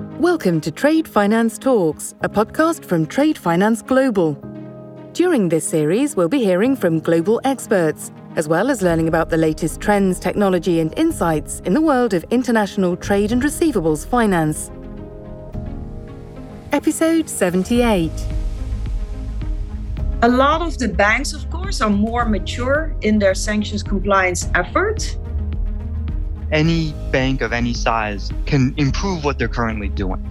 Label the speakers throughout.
Speaker 1: Welcome to Trade Finance Talks, a podcast from Trade Finance Global. During this series, we'll be hearing from global experts, as well as learning about the latest trends, technology, and insights in the world of international trade and receivables finance. Episode 78.
Speaker 2: A lot of the banks, of course, are more mature in their sanctions compliance effort
Speaker 3: any bank of any size can improve what they're currently doing.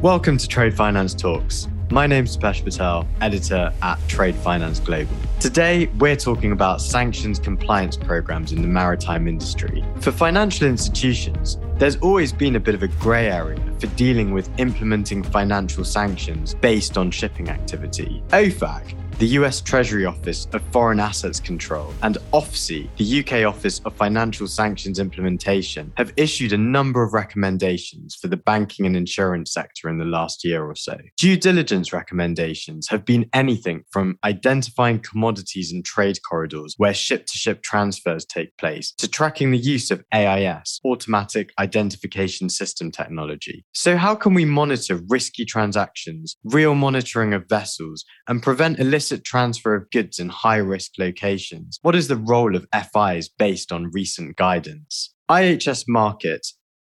Speaker 4: Welcome to Trade Finance Talks. My name's Deepesh Patel, editor at Trade Finance Global. Today, we're talking about sanctions compliance programs in the maritime industry. For financial institutions, there's always been a bit of a grey area for dealing with implementing financial sanctions based on shipping activity. OFAC the US Treasury Office of Foreign Assets Control, and OFSI, the UK Office of Financial Sanctions Implementation, have issued a number of recommendations for the banking and insurance sector in the last year or so. Due diligence recommendations have been anything from identifying commodities and trade corridors where ship to ship transfers take place to tracking the use of AIS, Automatic Identification System technology. So, how can we monitor risky transactions, real monitoring of vessels, and prevent illicit transfer of goods in high risk locations? What is the role of FIs based on recent guidance? IHS Markit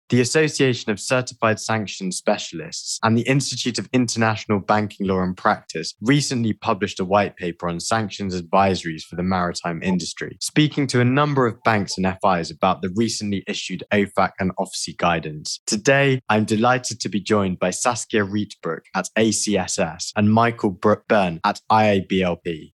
Speaker 4: the Association of Certified Sanctions Specialists and the Institute of International Banking Law and Practice recently published a white paper on sanctions advisories for the maritime industry, speaking to a number of banks and FIs about the recently issued OFAC and OFSI guidance. Today, I'm delighted to be joined by Saskia Rietbroek at ACSS and Michael Byrne at IIBLP.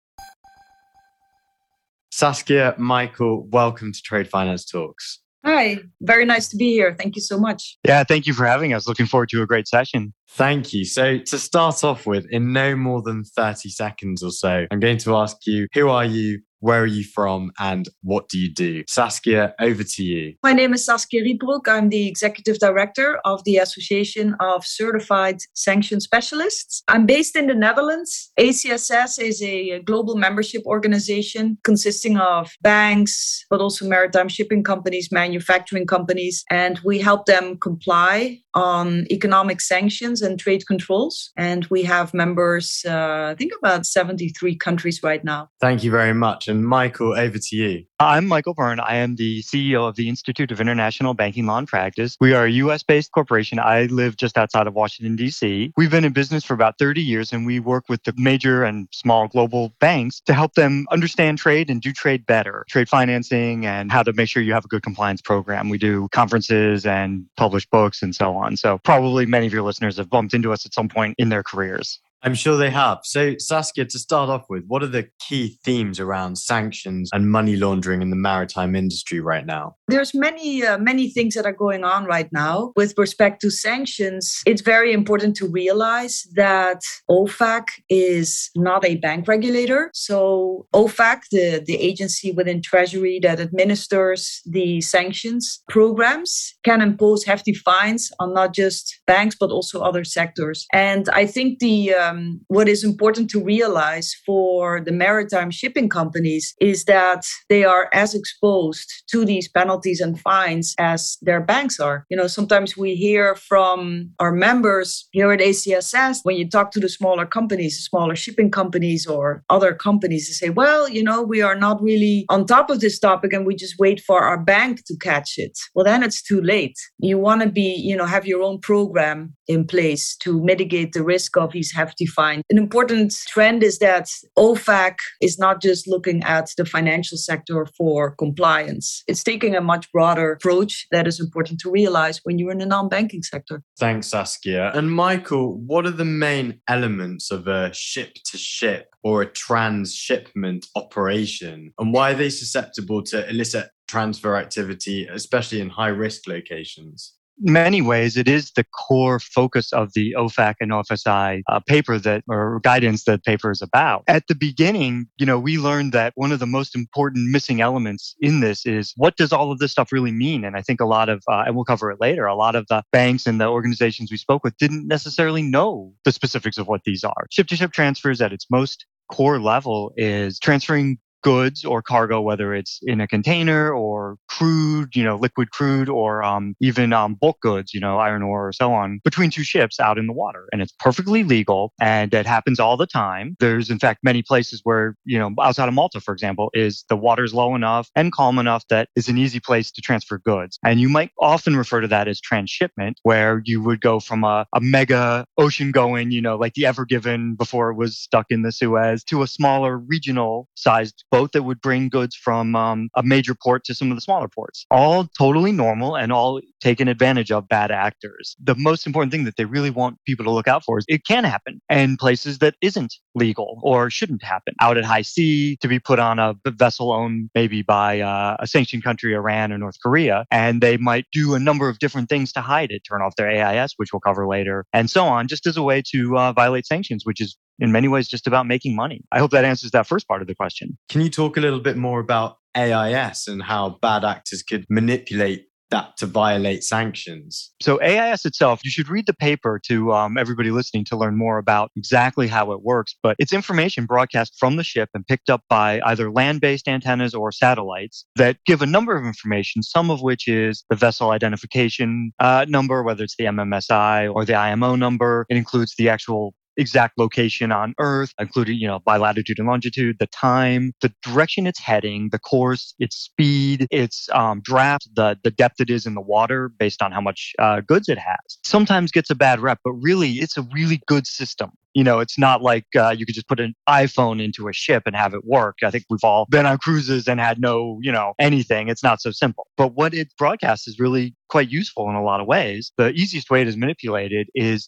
Speaker 4: Saskia, Michael, welcome to Trade Finance Talks.
Speaker 2: Hi, very nice to be here. Thank you so much.
Speaker 3: Yeah, thank you for having us. Looking forward to a great session.
Speaker 4: Thank you. So, to start off with, in no more than 30 seconds or so, I'm going to ask you who are you? Where are you from and what do you do? Saskia, over to you.
Speaker 2: My name is Saskia Rietbroek. I'm the executive director of the Association of Certified Sanction Specialists. I'm based in the Netherlands. ACSS is a global membership organization consisting of banks, but also maritime shipping companies, manufacturing companies, and we help them comply on economic sanctions and trade controls. And we have members, uh, I think about 73 countries right now.
Speaker 4: Thank you very much. And Michael, over to you.
Speaker 3: I'm Michael Byrne. I am the CEO of the Institute of International Banking Law and Practice. We are a US based corporation. I live just outside of Washington, D.C. We've been in business for about 30 years and we work with the major and small global banks to help them understand trade and do trade better, trade financing, and how to make sure you have a good compliance program. We do conferences and publish books and so on. So, probably many of your listeners have bumped into us at some point in their careers.
Speaker 4: I'm sure they have. So, Saskia, to start off with, what are the key themes around sanctions and money laundering in the maritime industry right now?
Speaker 2: There's many, uh, many things that are going on right now with respect to sanctions. It's very important to realize that OFAC is not a bank regulator. So, OFAC, the, the agency within Treasury that administers the sanctions programs, can impose hefty fines on not just banks, but also other sectors. And I think the uh, um, what is important to realize for the maritime shipping companies is that they are as exposed to these penalties and fines as their banks are. You know, sometimes we hear from our members here at ACSS when you talk to the smaller companies, the smaller shipping companies or other companies, they say, well, you know, we are not really on top of this topic and we just wait for our bank to catch it. Well, then it's too late. You want to be, you know, have your own program in place to mitigate the risk of these hefty defined. An important trend is that OFAC is not just looking at the financial sector for compliance. It's taking a much broader approach that is important to realize when you're in the non-banking sector.
Speaker 4: Thanks, Saskia. And Michael, what are the main elements of a ship to ship or a transshipment operation and why are they susceptible to illicit transfer activity, especially in high risk locations?
Speaker 3: Many ways, it is the core focus of the OFAC and OFSI uh, paper that, or guidance that paper is about. At the beginning, you know, we learned that one of the most important missing elements in this is what does all of this stuff really mean? And I think a lot of, uh, and we'll cover it later, a lot of the banks and the organizations we spoke with didn't necessarily know the specifics of what these are. Ship to ship transfers at its most core level is transferring goods or cargo, whether it's in a container or crude, you know, liquid crude, or um, even um, bulk goods, you know, iron ore or so on, between two ships out in the water. And it's perfectly legal and it happens all the time. There's, in fact, many places where, you know, outside of Malta, for example, is the water's low enough and calm enough that is an easy place to transfer goods. And you might often refer to that as transshipment, where you would go from a, a mega ocean going, you know, like the Ever Given before it was stuck in the Suez, to a smaller regional sized boat that would bring goods from um, a major port to some of the smaller ports. All totally normal and all taken advantage of bad actors. The most important thing that they really want people to look out for is it can happen in places that isn't legal or shouldn't happen. Out at high sea, to be put on a vessel owned maybe by uh, a sanctioned country, Iran or North Korea, and they might do a number of different things to hide it, turn off their AIS, which we'll cover later, and so on, just as a way to uh, violate sanctions, which is in many ways just about making money. I hope that answers that first part of the question.
Speaker 4: Can you talk a little bit more about AIS and how bad actors could manipulate that to violate sanctions.
Speaker 3: So, AIS itself, you should read the paper to um, everybody listening to learn more about exactly how it works. But it's information broadcast from the ship and picked up by either land based antennas or satellites that give a number of information, some of which is the vessel identification uh, number, whether it's the MMSI or the IMO number. It includes the actual exact location on Earth, including, you know, by latitude and longitude, the time, the direction it's heading, the course, its speed, its um, draft, the, the depth it is in the water based on how much uh, goods it has. Sometimes gets a bad rep, but really it's a really good system. You know, it's not like uh, you could just put an iPhone into a ship and have it work. I think we've all been on cruises and had no, you know, anything. It's not so simple. But what it broadcasts is really quite useful in a lot of ways. The easiest way it is manipulated is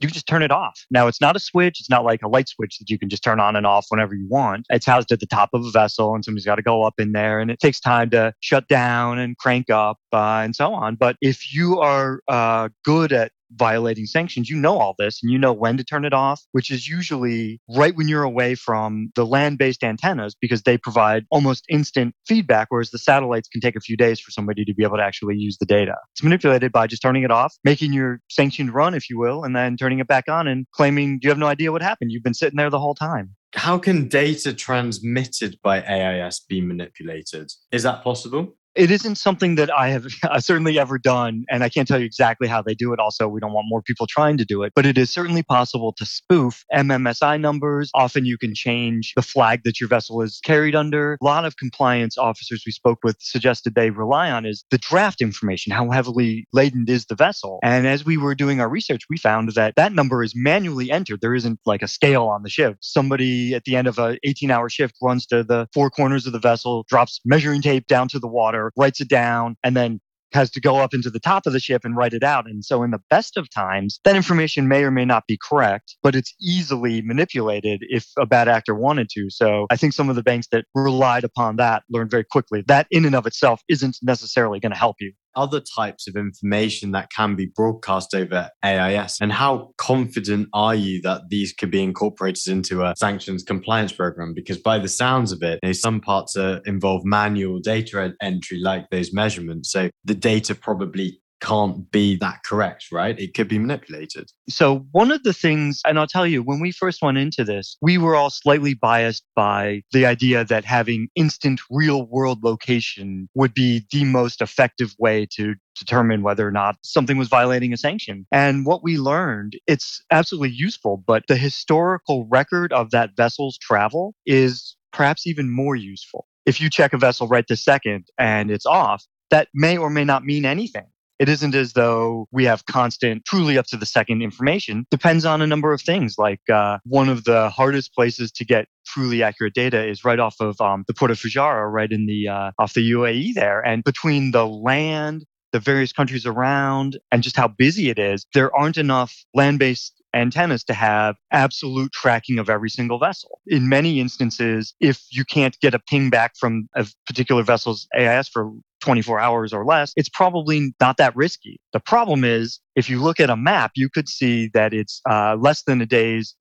Speaker 3: you can just turn it off. Now, it's not a switch. It's not like a light switch that you can just turn on and off whenever you want. It's housed at the top of a vessel, and somebody's got to go up in there, and it takes time to shut down and crank up uh, and so on. But if you are uh, good at violating sanctions, you know all this and you know when to turn it off, which is usually right when you're away from the land based antennas because they provide almost instant feedback, whereas the satellites can take a few days for somebody to be able to actually use the data. It's manipulated by just turning it off, making your sanctioned run, if you will, and then turning it back on and claiming you have no idea what happened. You've been sitting there the whole time.
Speaker 4: How can data transmitted by AIS be manipulated? Is that possible?
Speaker 3: It isn't something that I have certainly ever done, and I can't tell you exactly how they do it. Also, we don't want more people trying to do it, but it is certainly possible to spoof MMSI numbers. Often you can change the flag that your vessel is carried under. A lot of compliance officers we spoke with suggested they rely on is the draft information. How heavily laden is the vessel? And as we were doing our research, we found that that number is manually entered. There isn't like a scale on the ship. Somebody at the end of an 18 hour shift runs to the four corners of the vessel, drops measuring tape down to the water writes it down, and then has to go up into the top of the ship and write it out. And so, in the best of times, that information may or may not be correct, but it's easily manipulated if a bad actor wanted to. So, I think some of the banks that relied upon that learned very quickly that in and of itself isn't necessarily going to help you
Speaker 4: other types of information that can be broadcast over AIS? And how confident are you that these could be incorporated into a sanctions compliance program? Because by the sounds of it, you know, some parts involve manual data entry, like those measurements. So the data probably can't be that correct, right? It could be manipulated.
Speaker 3: So, one of the things, and I'll tell you, when we first went into this, we were all slightly biased by the idea that having instant real world location would be the most effective way to determine whether or not something was violating a sanction. And what we learned, it's absolutely useful, but the historical record of that vessel's travel is perhaps even more useful. If you check a vessel right this second and it's off, that may or may not mean anything. It isn't as though we have constant, truly up to the second information. Depends on a number of things. Like uh, one of the hardest places to get truly accurate data is right off of um, the port of Fujairah, right in the uh, off the UAE there, and between the land the various countries around and just how busy it is, there aren't enough land based antennas to have absolute tracking of every single vessel. In many instances, if you can't get a ping back from a particular vessel's AIS for 24 hours or less, it's probably not that risky. The problem is, if you look at a map, you could see that it's uh, less than a day's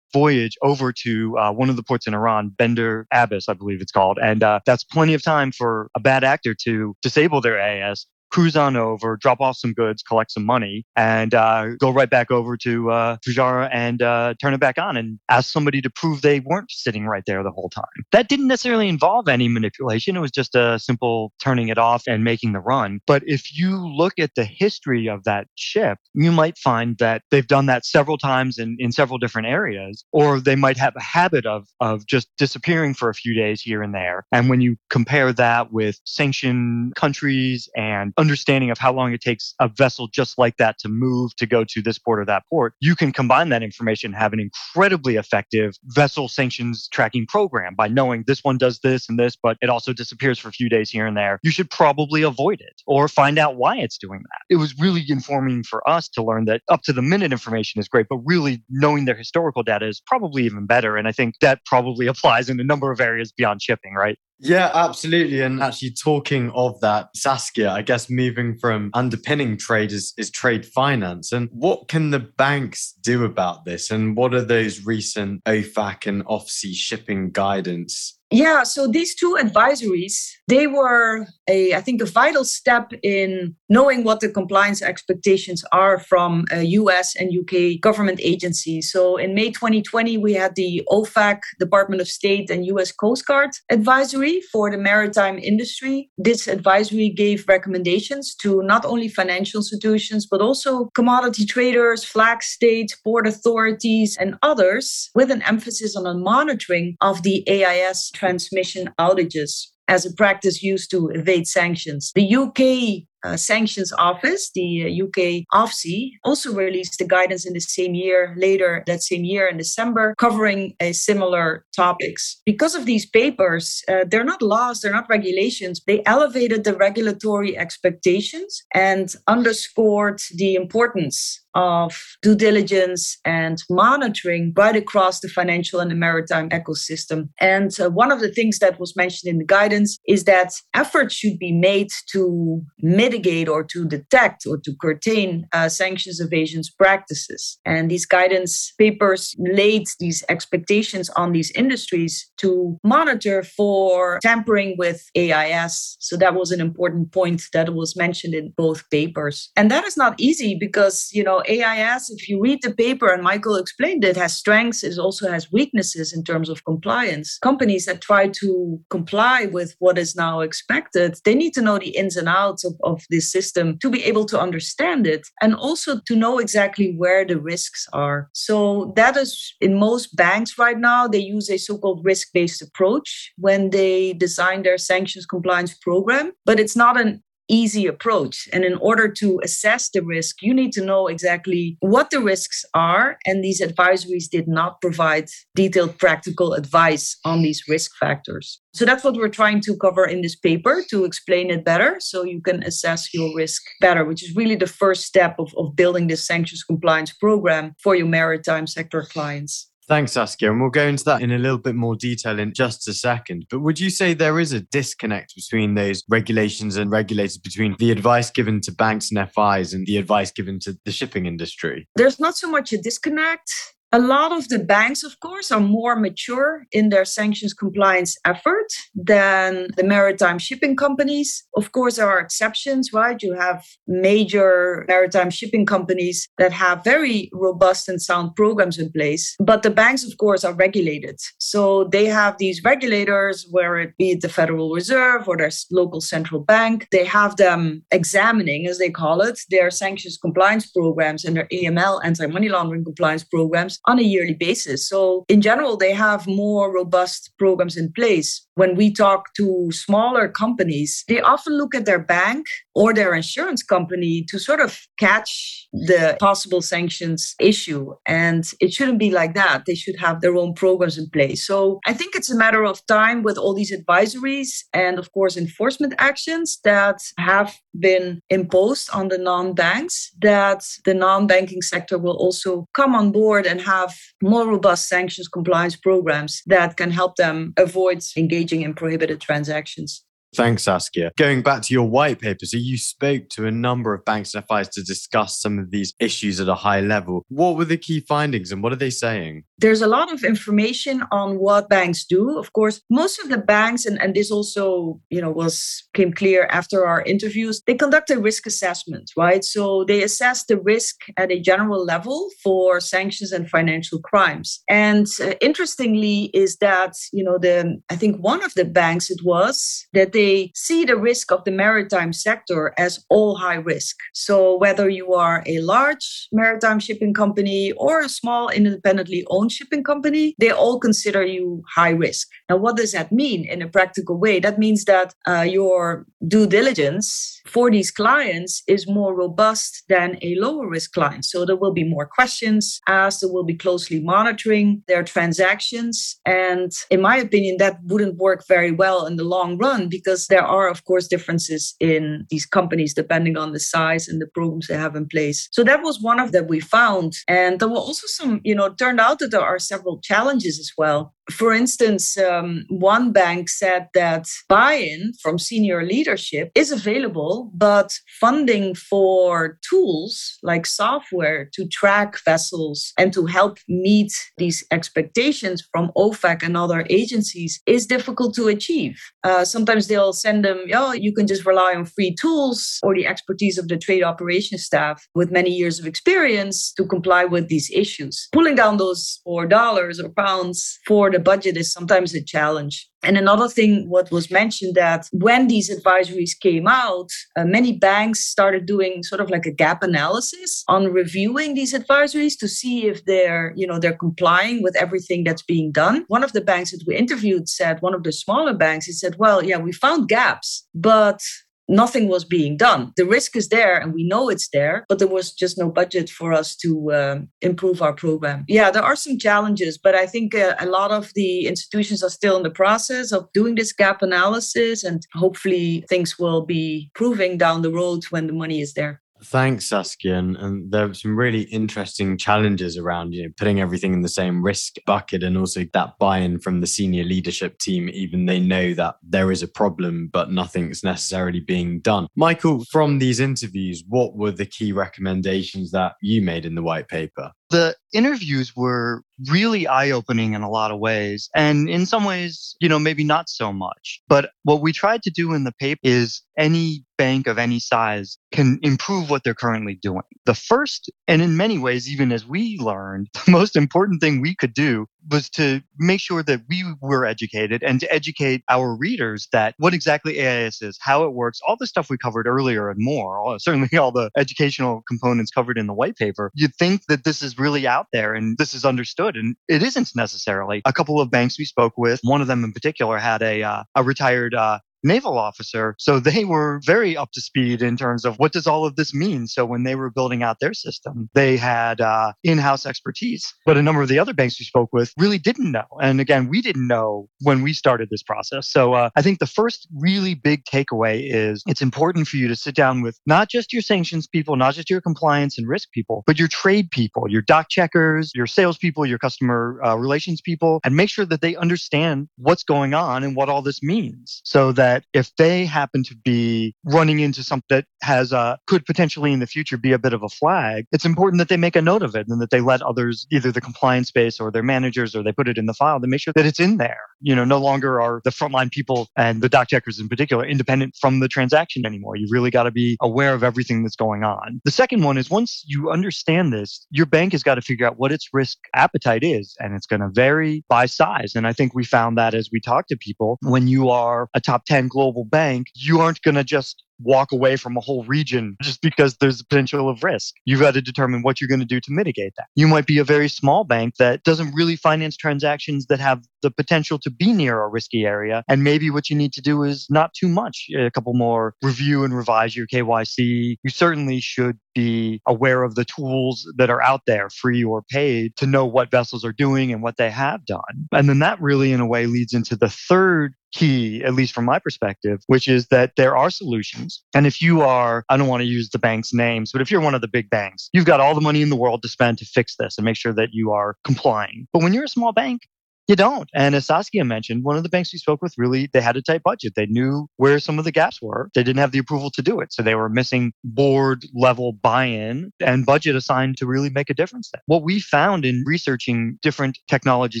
Speaker 3: voyage over to uh, one of the ports in Iran, Bandar Abbas, I believe it's called. And uh, that's plenty of time for a bad actor to disable their AIS cruise on over, drop off some goods, collect some money, and uh, go right back over to uh, Fujairah and uh, turn it back on and ask somebody to prove they weren't sitting right there the whole time. That didn't necessarily involve any manipulation. It was just a simple turning it off and making the run. But if you look at the history of that ship, you might find that they've done that several times in, in several different areas, or they might have a habit of, of just disappearing for a few days here and there. And when you compare that with sanctioned countries and understanding of how long it takes a vessel just like that to move to go to this port or that port, you can combine that information, have an incredibly effective vessel sanctions tracking program by knowing this one does this and this, but it also disappears for a few days here and there. You should probably avoid it or find out why it's doing that. It was really informing for us to learn that up to the minute information is great, but really knowing their historical data is probably even better. And I think that probably applies in a number of areas beyond shipping, right?
Speaker 4: Yeah, absolutely. And actually, talking of that, Saskia, I guess moving from underpinning trade is, is trade finance. And what can the banks do about this? And what are those recent OFAC and OFSI shipping guidance
Speaker 2: yeah, so these two advisories, they were a I think a vital step in knowing what the compliance expectations are from uh, US and UK government agencies. So in May 2020 we had the OFAC, Department of State and US Coast Guard advisory for the maritime industry. This advisory gave recommendations to not only financial institutions but also commodity traders, flag states, port authorities and others with an emphasis on the monitoring of the AIS transmission outages as a practice used to evade sanctions. The UK uh, Sanctions Office, the UK uh, OFSI, also released the guidance in the same year, later that same year in December, covering similar topics. Because of these papers, uh, they're not laws, they're not regulations. They elevated the regulatory expectations and underscored the importance of due diligence and monitoring right across the financial and the maritime ecosystem. And uh, one of the things that was mentioned in the guidance is that efforts should be made to mitigate or to detect or to curtail uh, sanctions evasions practices. And these guidance papers laid these expectations on these industries to monitor for tampering with AIS. So that was an important point that was mentioned in both papers. And that is not easy because, you know, AIS, if you read the paper, and Michael explained it, has strengths, it also has weaknesses in terms of compliance. Companies that try to comply with what is now expected, they need to know the ins and outs of, of this system to be able to understand it and also to know exactly where the risks are. So that is in most banks right now, they use a so-called risk-based approach when they design their sanctions compliance program, but it's not an easy approach. And in order to assess the risk, you need to know exactly what the risks are. And these advisories did not provide detailed practical advice on these risk factors. So that's what we're trying to cover in this paper to explain it better so you can assess your risk better, which is really the first step of, of building this sanctions compliance program for your maritime sector clients.
Speaker 4: Thanks, Saskia. And we'll go into that in a little bit more detail in just a second. But would you say there is a disconnect between those regulations and regulators, between the advice given to banks and FIs and the advice given to the shipping industry?
Speaker 2: There's not so much a disconnect. A lot of the banks, of course, are more mature in their sanctions compliance effort than the maritime shipping companies. Of course, there are exceptions, right? You have major maritime shipping companies that have very robust and sound programs in place. But the banks, of course, are regulated. So they have these regulators, where it be the Federal Reserve or their local central bank, they have them examining, as they call it, their sanctions compliance programs and their AML, anti money laundering compliance programs on a yearly basis. So, in general, they have more robust programs in place. When we talk to smaller companies, they often look at their bank or their insurance company to sort of catch the possible sanctions issue. And it shouldn't be like that. They should have their own programs in place. So, I think it's a matter of time with all these advisories and, of course, enforcement actions that have been imposed on the non banks that the non banking sector will also come on board and have more robust sanctions compliance programs that can help them avoid engaging in prohibited transactions.
Speaker 4: Thanks, Saskia. Going back to your white paper, so you spoke to a number of banks and FIs to discuss some of these issues at a high level. What were the key findings and what are they saying?
Speaker 2: There's a lot of information on what banks do. Of course, most of the banks, and, and this also, you know, was came clear after our interviews, they conduct a risk assessment, right? So they assess the risk at a general level for sanctions and financial crimes. And uh, interestingly, is that, you know, the I think one of the banks it was that they they see the risk of the maritime sector as all high risk. So, whether you are a large maritime shipping company or a small independently owned shipping company, they all consider you high risk. Now, what does that mean in a practical way? That means that uh, your due diligence for these clients is more robust than a lower risk client. So, there will be more questions asked, there will be closely monitoring their transactions. And in my opinion, that wouldn't work very well in the long run because there are, of course, differences in these companies depending on the size and the programs they have in place. So that was one of that we found. And there were also some, you know, turned out that there are several challenges as well for instance, um, one bank said that buy in from senior leadership is available, but funding for tools like software to track vessels and to help meet these expectations from OFAC and other agencies is difficult to achieve. Uh, sometimes they'll send them, oh, you can just rely on free tools or the expertise of the trade operations staff with many years of experience to comply with these issues. Pulling down those four dollars or pounds for the budget is sometimes a challenge. And another thing, what was mentioned that when these advisories came out, uh, many banks started doing sort of like a gap analysis on reviewing these advisories to see if they're, you know, they're complying with everything that's being done. One of the banks that we interviewed said, one of the smaller banks, he said, well, yeah, we found gaps, but nothing was being done. The risk is there and we know it's there, but there was just no budget for us to uh, improve our program. Yeah, there are some challenges, but I think uh, a lot of the institutions are still in the process of doing this gap analysis and hopefully things will be proving down the road when the money is there.
Speaker 4: Thanks, Saskia. And, there were some really interesting challenges around you know, putting everything in the same risk bucket and also that buy in from the senior leadership team, even they know that there is a problem, but nothing's necessarily being done. Michael, from these interviews, what were the key recommendations that you made in the white paper?
Speaker 3: The interviews were really eye opening in a lot of ways. And in some ways, you know, maybe not so much. But what we tried to do in the paper is any bank of any size can improve what they're currently doing. The first, and in many ways, even as we learned, the most important thing we could do was to make sure that we were educated and to educate our readers that what exactly AIS is, how it works, all the stuff we covered earlier and more, certainly all the educational components covered in the white paper. You'd think that this is really out there and this is understood, and it isn't necessarily. A couple of banks we spoke with, one of them in particular had a, uh, a retired uh, naval officer. So they were very up to speed in terms of what does all of this mean. So when they were building out their system, they had uh, in-house expertise. But a number of the other banks we spoke with really didn't know. And again, we didn't know when we started this process. So uh, I think the first really big takeaway is it's important for you to sit down with not just your sanctions people, not just your compliance and risk people, but your trade people, your doc checkers, your salespeople, your customer uh, relations people, and make sure that they understand what's going on and what all this means so that that if they happen to be running into something that has a could potentially in the future be a bit of a flag, it's important that they make a note of it and that they let others, either the compliance base or their managers, or they put it in the file to make sure that it's in there. You know, no longer are the frontline people and the doc checkers in particular independent from the transaction anymore. You really got to be aware of everything that's going on. The second one is once you understand this, your bank has got to figure out what its risk appetite is, and it's going to vary by size. And I think we found that as we talk to people, when you are a top 10 global bank, you aren't going to just walk away from a whole region just because there's a potential of risk. You've got to determine what you're going to do to mitigate that. You might be a very small bank that doesn't really finance transactions that have the potential to be near a risky area. And maybe what you need to do is not too much, eh, a couple more review and revise your KYC. You certainly should be aware of the tools that are out there, free or paid, to know what vessels are doing and what they have done. And then that really, in a way, leads into the third key, at least from my perspective, which is that there are solutions. And if you are, I don't want to use the bank's names, but if you're one of the big banks, you've got all the money in the world to spend to fix this and make sure that you are complying. But when you're a small bank, You don't. And as Saskia mentioned, one of the banks we spoke with really, they had a tight budget. They knew where some of the gaps were. They didn't have the approval to do it. So they were missing board level buy in and budget assigned to really make a difference. There. What we found in researching different technology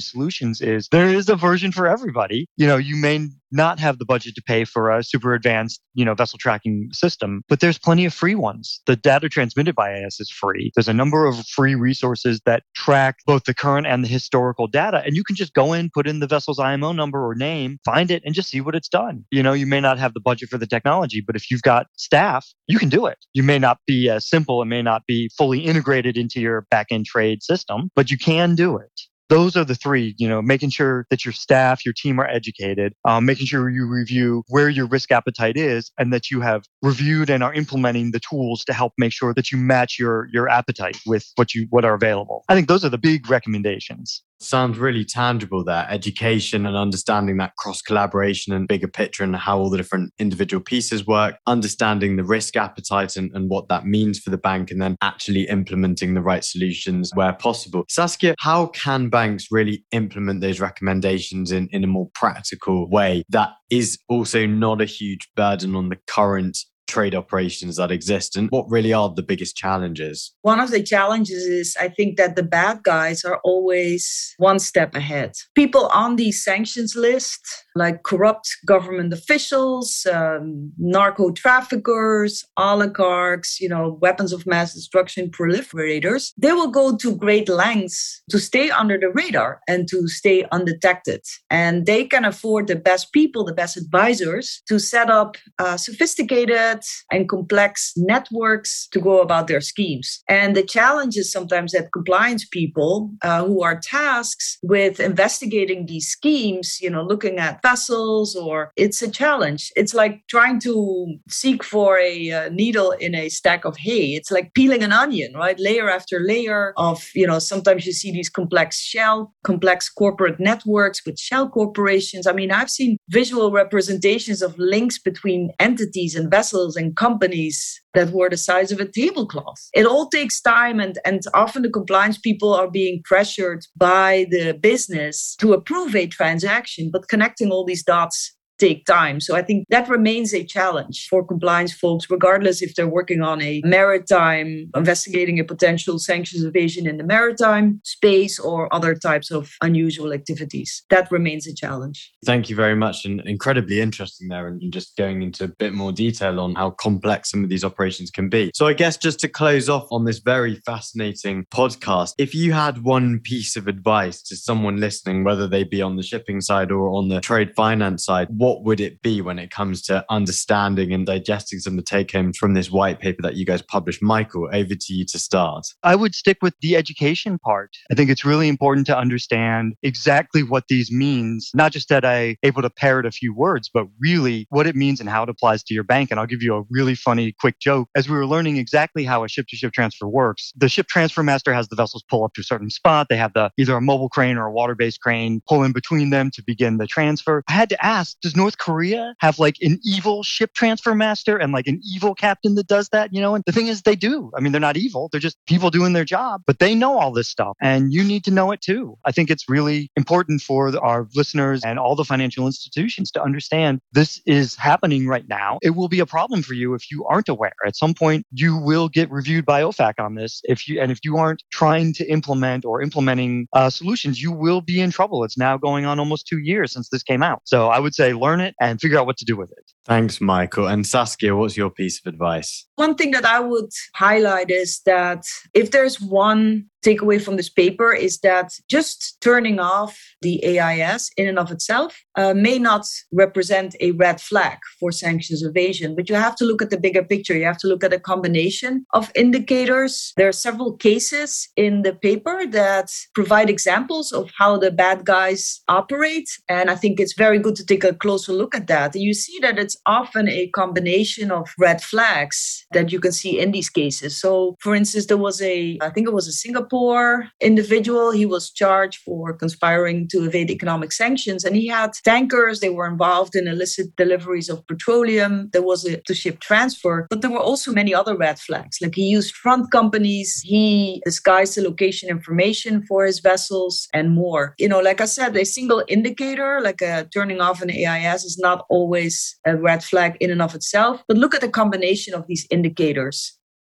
Speaker 3: solutions is there is a version for everybody. You know, you may not have the budget to pay for a super advanced, you know, vessel tracking system, but there's plenty of free ones. The data transmitted by AIS is free. There's a number of free resources that track both the current and the historical data. And you can just go in, put in the vessel's IMO number or name, find it, and just see what it's done. You know, you may not have the budget for the technology, but if you've got staff, you can do it. You may not be as simple, it may not be fully integrated into your back end trade system, but you can do it those are the three you know making sure that your staff your team are educated um, making sure you review where your risk appetite is and that you have reviewed and are implementing the tools to help make sure that you match your your appetite with what you what are available. I think those are the big recommendations
Speaker 4: sounds really tangible there education and understanding that cross collaboration and bigger picture and how all the different individual pieces work understanding the risk appetite and, and what that means for the bank and then actually implementing the right solutions where possible. Saskia how can banks really implement those recommendations in, in a more practical way that is also not a huge burden on the current trade operations that exist and what really are the biggest challenges?
Speaker 2: One of the challenges is I think that the bad guys are always one step ahead. People on the sanctions list, like corrupt government officials, um, narco traffickers, oligarchs, you know, weapons of mass destruction proliferators, they will go to great lengths to stay under the radar and to stay undetected. And they can afford the best people, the best advisors to set up uh, sophisticated and complex networks to go about their schemes. And the challenge is sometimes that compliance people uh, who are tasked with investigating these schemes, you know, looking at vessels, or it's a challenge. It's like trying to seek for a uh, needle in a stack of hay. It's like peeling an onion, right? Layer after layer of, you know, sometimes you see these complex shell, complex corporate networks with shell corporations. I mean, I've seen visual representations of links between entities and vessels and companies that were the size of a tablecloth. It all takes time, and, and often the compliance people are being pressured by the business to approve a transaction. But connecting all these dots take time. So I think that remains a challenge for compliance folks, regardless if they're working on a maritime, investigating a potential sanctions evasion in the maritime space or other types of unusual activities. That remains a challenge.
Speaker 4: Thank you very much. And incredibly interesting there, and just going into a bit more detail on how complex some of these operations can be. So I guess just to close off on this very fascinating podcast, if you had one piece of advice to someone listening, whether they be on the shipping side or on the trade finance side, what would it be when it comes to understanding and digesting some of the take homes from this white paper that you guys published? Michael, over to you to start.
Speaker 3: I would stick with the education part. I think it's really important to understand exactly what these means, not just that I able to parrot a few words, but really what it means and how it applies to your bank. And I'll give you a really funny quick joke. As we were learning exactly how a ship to ship transfer works, the ship transfer master has the vessels pull up to a certain spot. They have the either a mobile crane or a water based crane pull in between them to begin the transfer. I had to ask, does North Korea have like an evil ship transfer master and like an evil captain that does that, you know? And the thing is, they do. I mean, they're not evil, they're just people doing their job, but they know all this stuff and you need to know it too. I think it's really important for our listeners and all the financial institutions to understand this is happening right now. It will be a problem for you if you aren't aware. At some point, you will get reviewed by OFAC on this. If you and if you aren't trying to implement or implementing uh, solutions, you will be in trouble. It's now going on almost two years since this came out. So I would say learn it and figure out what to do with it.
Speaker 4: Thanks, Michael. And Saskia, what's your piece of advice?
Speaker 2: One thing that I would highlight is that if there's one takeaway from this paper is that just turning off the AIS in and of itself uh, may not represent a red flag for sanctions evasion, but you have to look at the bigger picture. You have to look at a combination of indicators. There are several cases in the paper that provide examples of how the bad guys operate. And I think it's very good to take a closer look at that. You see that it's often a combination of red flags that you can see in these cases. So, for instance, there was a, I think it was a Singapore individual. He was charged for conspiring to evade economic sanctions, and he had tankers. They were involved in illicit deliveries of petroleum. There was a to ship transfer, but there were also many other red flags. Like he used front companies, he disguised the location information for his vessels, and more. You know, like I said, a single indicator, like a turning off an AIS, is not always a red flag in and of itself. But look at the combination of these indicators.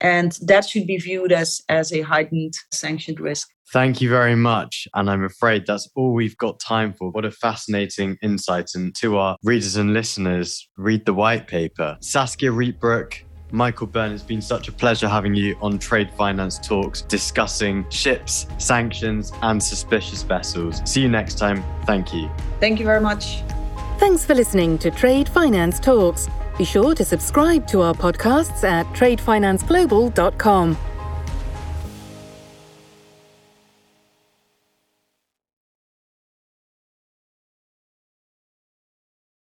Speaker 2: And that should be viewed as, as a heightened sanctioned risk.
Speaker 4: Thank you very much. And I'm afraid that's all we've got time for. What a fascinating insight. And to our readers and listeners, read the white paper. Saskia Rietbroek, Michael Byrne, it's been such a pleasure having you on Trade Finance Talks discussing ships, sanctions, and suspicious vessels. See you next time. Thank you.
Speaker 2: Thank you very much.
Speaker 1: Thanks for listening to Trade Finance Talks. Be sure to subscribe to our podcasts at tradefinanceglobal.com.